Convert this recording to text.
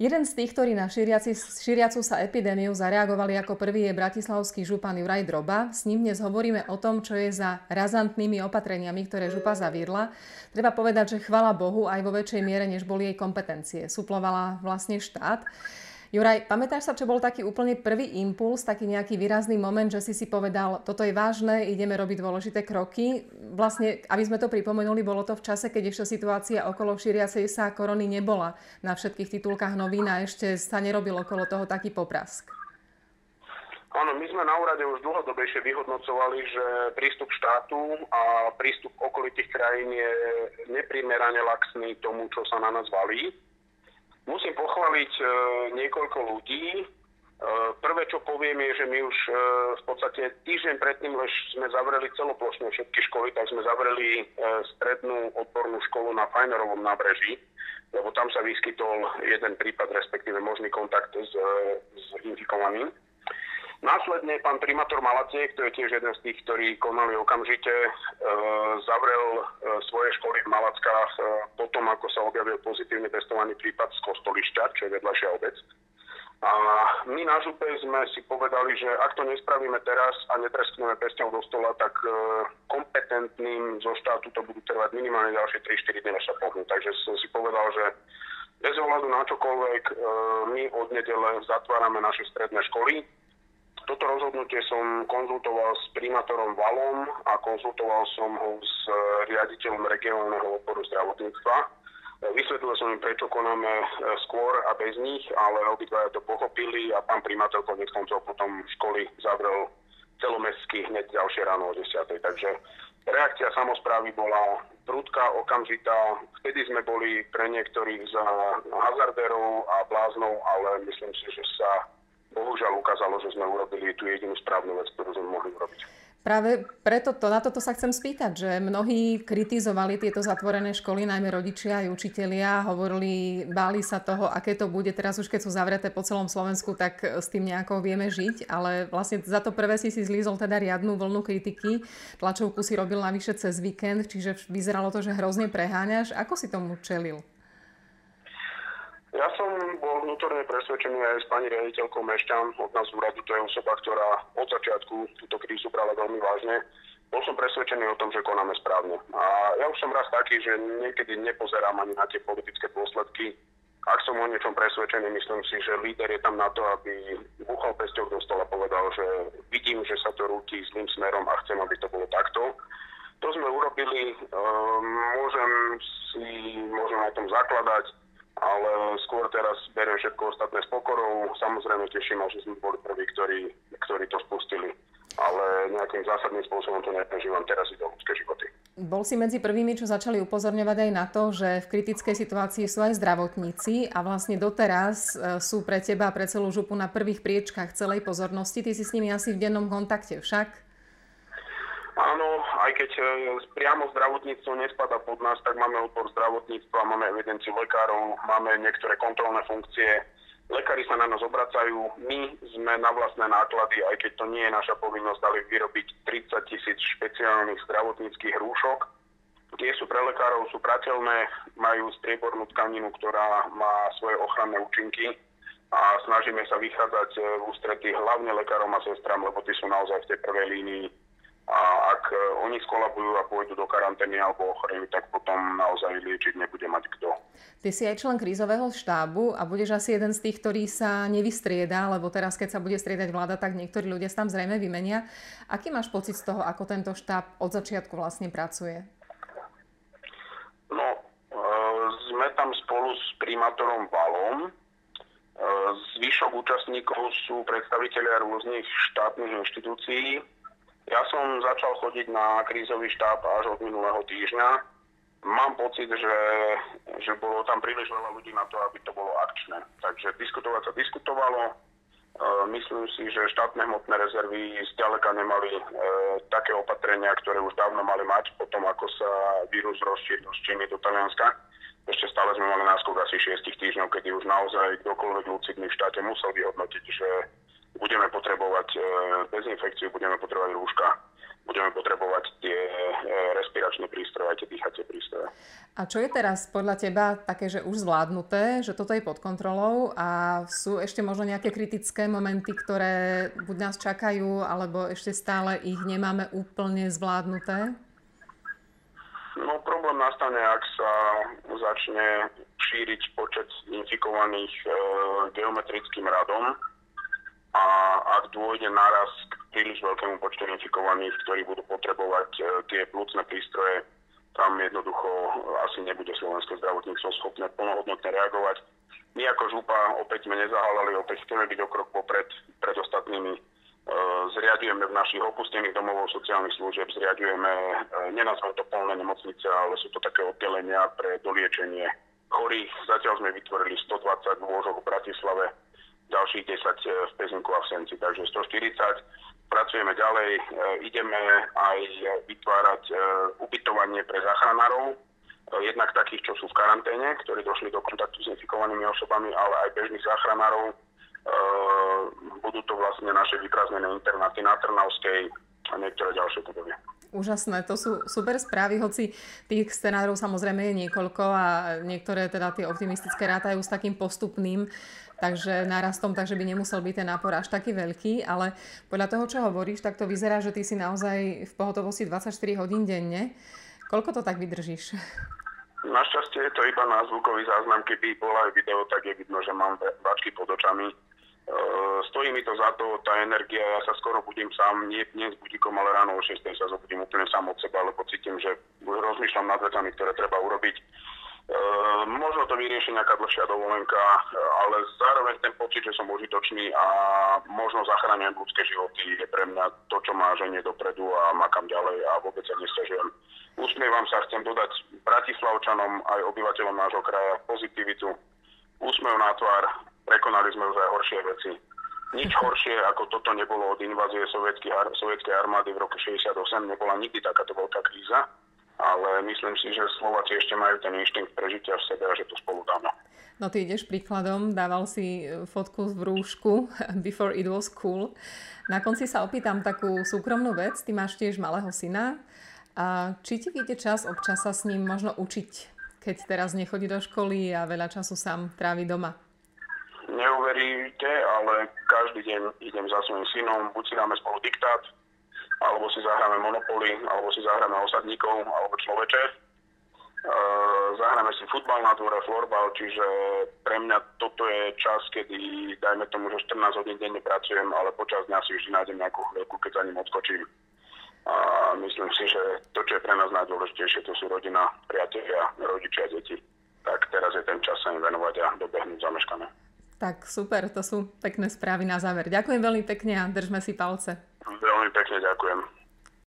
Jeden z tých, ktorí na šíriaci, šíriacu sa epidémiu zareagovali ako prvý je bratislavský župan Juraj Droba. S ním dnes hovoríme o tom, čo je za razantnými opatreniami, ktoré župa zaviedla. Treba povedať, že chvala Bohu aj vo väčšej miere, než boli jej kompetencie. Suplovala vlastne štát. Juraj, pamätáš sa, čo bol taký úplne prvý impuls, taký nejaký výrazný moment, že si si povedal, toto je vážne, ideme robiť dôležité kroky. Vlastne, aby sme to pripomenuli, bolo to v čase, keď ešte situácia okolo šíriacej sa korony nebola na všetkých titulkách novín a ešte sa nerobil okolo toho taký poprask. Áno, my sme na úrade už dlhodobejšie vyhodnocovali, že prístup štátu a prístup okolitých krajín je neprimerane laxný tomu, čo sa na nás valí. Musím pochváliť e, niekoľko ľudí. E, prvé, čo poviem, je, že my už e, v podstate týždeň predtým, než sme zavreli celoplošne všetky školy, tak sme zavreli e, strednú odbornú školu na Fajnerovom nábreží, lebo tam sa vyskytol jeden prípad, respektíve možný kontakt s, e, s infikovaným. Následne pán primátor Malaciek, to je tiež jeden z tých, ktorí konali okamžite, e, zavrel e, svoje školy v Malackách e, potom, ako sa objavil pozitívne testovaný prípad z Kostolišťa, čo je vedľašia obec. A my na župe sme si povedali, že ak to nespravíme teraz a netreskneme pestiou do stola, tak e, kompetentným zo štátu to budú trvať minimálne ďalšie 3-4 dny, než sa pohnú. Takže som si povedal, že bez ohľadu na čokoľvek, e, my od nedele zatvárame naše stredné školy, toto rozhodnutie som konzultoval s primátorom Valom a konzultoval som ho s riaditeľom regionálneho odboru zdravotníctva. Vysvetlil som im, prečo konáme e, skôr a bez nich, ale obidvaja to pochopili a pán primátor konec koncov potom školy zavrel celomestský hneď ďalšie ráno o 10. Takže reakcia samozprávy bola prudká, okamžitá. Vtedy sme boli pre niektorých za hazardérov a bláznov, ale myslím si, že sa bohužiaľ ukázalo, že sme urobili tú jedinú správnu vec, ktorú sme mohli urobiť. Práve preto to, na toto sa chcem spýtať, že mnohí kritizovali tieto zatvorené školy, najmä rodičia aj učitelia, hovorili, báli sa toho, aké to bude. Teraz už keď sú zavreté po celom Slovensku, tak s tým nejako vieme žiť, ale vlastne za to prvé si si zlízol teda riadnu vlnu kritiky. Tlačovku si robil navyše cez víkend, čiže vyzeralo to, že hrozne preháňaš. Ako si tomu čelil? Ja som bol vnútorne presvedčený aj s pani riaditeľkou Mešťan od nás úradu, to je osoba, ktorá od začiatku túto krízu brala veľmi vážne. Bol som presvedčený o tom, že konáme správne. A ja už som raz taký, že niekedy nepozerám ani na tie politické dôsledky. Ak som o niečom presvedčený, myslím si, že líder je tam na to, aby buchal pesťou do stola povedal, že vidím, že sa to rúti zlým smerom a chcem, aby to bolo takto. To sme urobili, ehm, môžem si môžem na tom zakladať ale skôr teraz beriem všetko ostatné s pokorou. Samozrejme teším že sme boli prví, ktorí, ktorí to spustili. Ale nejakým zásadným spôsobom to neprežívam teraz i do ľudské životy. Bol si medzi prvými, čo začali upozorňovať aj na to, že v kritickej situácii sú aj zdravotníci a vlastne doteraz e, sú pre teba a pre celú župu na prvých priečkách celej pozornosti. Ty si s nimi asi v dennom kontakte však? Áno, aj keď e, priamo zdravotníctvo nespada pod nás, tak máme odpor zdravotníctva, máme evidenciu lekárov, máme niektoré kontrolné funkcie. Lekári sa na nás obracajú, my sme na vlastné náklady, aj keď to nie je naša povinnosť, dali vyrobiť 30 tisíc špeciálnych zdravotníckých rúšok. Tie sú pre lekárov, sú prateľné, majú striebornú tkaninu, ktorá má svoje ochranné účinky a snažíme sa vychádzať e, v ústretí hlavne lekárom a sestram, lebo tí sú naozaj v tej prvej línii a ak e, oni skolabujú a pôjdu do karantény alebo ochorejú, tak potom naozaj liečiť nebude mať kto. Ty si aj člen krízového štábu a budeš asi jeden z tých, ktorý sa nevystrieda, lebo teraz, keď sa bude striedať vláda, tak niektorí ľudia sa tam zrejme vymenia. Aký máš pocit z toho, ako tento štáb od začiatku vlastne pracuje? No, e, sme tam spolu s primátorom Valom. E, zvyšok účastníkov sú predstavitelia rôznych štátnych inštitúcií, ja som začal chodiť na krízový štáb až od minulého týždňa. Mám pocit, že, že bolo tam príliš veľa ľudí na to, aby to bolo akčné. Takže diskutovať sa diskutovalo. E, myslím si, že štátne hmotné rezervy zďaleka nemali e, také opatrenia, ktoré už dávno mali mať, potom ako sa vírus rozšíril z Číny do Talianska. Ešte stále sme mali náskok asi 6 týždňov, kedy už naozaj kdokoľvek lucidný v štáte musel vyhodnotiť, že budeme potrebovať dezinfekciu, budeme potrebovať rúška, budeme potrebovať tie respiračné prístroje, tie dýchacie prístroje. A čo je teraz podľa teba také, že už zvládnuté, že toto je pod kontrolou a sú ešte možno nejaké kritické momenty, ktoré buď nás čakajú, alebo ešte stále ich nemáme úplne zvládnuté? No problém nastane, ak sa začne šíriť počet infikovaných e, geometrickým radom a ak dôjde naraz k príliš veľkému počtu infikovaných, ktorí budú potrebovať e, tie plúcne prístroje, tam jednoducho asi nebude slovenské zdravotníctvo schopné plnohodnotne reagovať. My ako župa opäť sme nezahalali, opäť chceme byť o krok popred pred ostatnými E, zriadujeme v našich opustených domovov sociálnych služieb, zriadujeme, e, to plné nemocnice, ale sú to také oddelenia pre doliečenie chorých. Zatiaľ sme vytvorili 120 lôžok v Bratislave, ďalších 10 e, v Pezinku a v Senci, takže 140. Pracujeme ďalej, ideme aj vytvárať ubytovanie pre záchranárov, jednak takých, čo sú v karanténe, ktorí došli do kontaktu s infikovanými osobami, ale aj bežných záchranárov, budú to vlastne naše vyprázdnené internáty na Trnavskej a niektoré ďalšie budovy. Úžasné, to sú super správy, hoci tých scenárov samozrejme je niekoľko a niektoré teda tie optimistické rátajú s takým postupným, takže nárastom, takže by nemusel byť ten nápor až taký veľký, ale podľa toho, čo hovoríš, tak to vyzerá, že ty si naozaj v pohotovosti 24 hodín denne. Koľko to tak vydržíš? Našťastie je to iba na zvukový záznam, keby bola aj video, tak je vidno, že mám váčky pod očami stojí mi to za to, tá energia, ja sa skoro budím sám, nie dnes budíkom, ale ráno o 6 sa zobudím úplne sám od seba, lebo cítim, že rozmýšľam nad vecami, ktoré treba urobiť. Uh, možno to vyrieši nejaká dlhšia dovolenka, ale zároveň ten pocit, že som užitočný a možno zachráňujem ľudské životy, je pre mňa to, čo má ženie dopredu a makam ďalej a vôbec sa nestažujem. Usmievam sa, chcem dodať Bratislavčanom aj obyvateľom nášho kraja pozitivitu, úsmev na tvár, prekonali sme už aj horšie veci. Nič horšie ako toto nebolo od invázie sovietskej armády v roku 68, nebola nikdy takáto veľká kríza, ale myslím si, že Slováci ešte majú ten inštinkt prežitia v sebe a že to spolu dáme. No ty ideš príkladom, dával si e, fotku v rúšku Before it was cool. Na konci sa opýtam takú súkromnú vec. Ty máš tiež malého syna. A či ti vyjde čas občas sa s ním možno učiť, keď teraz nechodí do školy a veľa času sám trávi doma? Neuveríte, ale každý deň idem za svojím synom, buď si dáme spolu diktát, alebo si zahráme Monopoly, alebo si zahráme osadníkov, alebo človeče. E, zahráme si futbal na dvore, florbal, čiže pre mňa toto je čas, kedy, dajme tomu, že 14 hodín denne pracujem, ale počas dňa si vždy nájdem nejakú chvíľku, keď za ním odskočím. A myslím si, že to, čo je pre nás najdôležitejšie, to sú rodina, priatelia, rodičia, deti. Tak teraz je ten čas sa im venovať a dobehnúť zameškané. Tak super, to sú pekné správy na záver. Ďakujem veľmi pekne a držme si palce. Veľmi pekne ďakujem.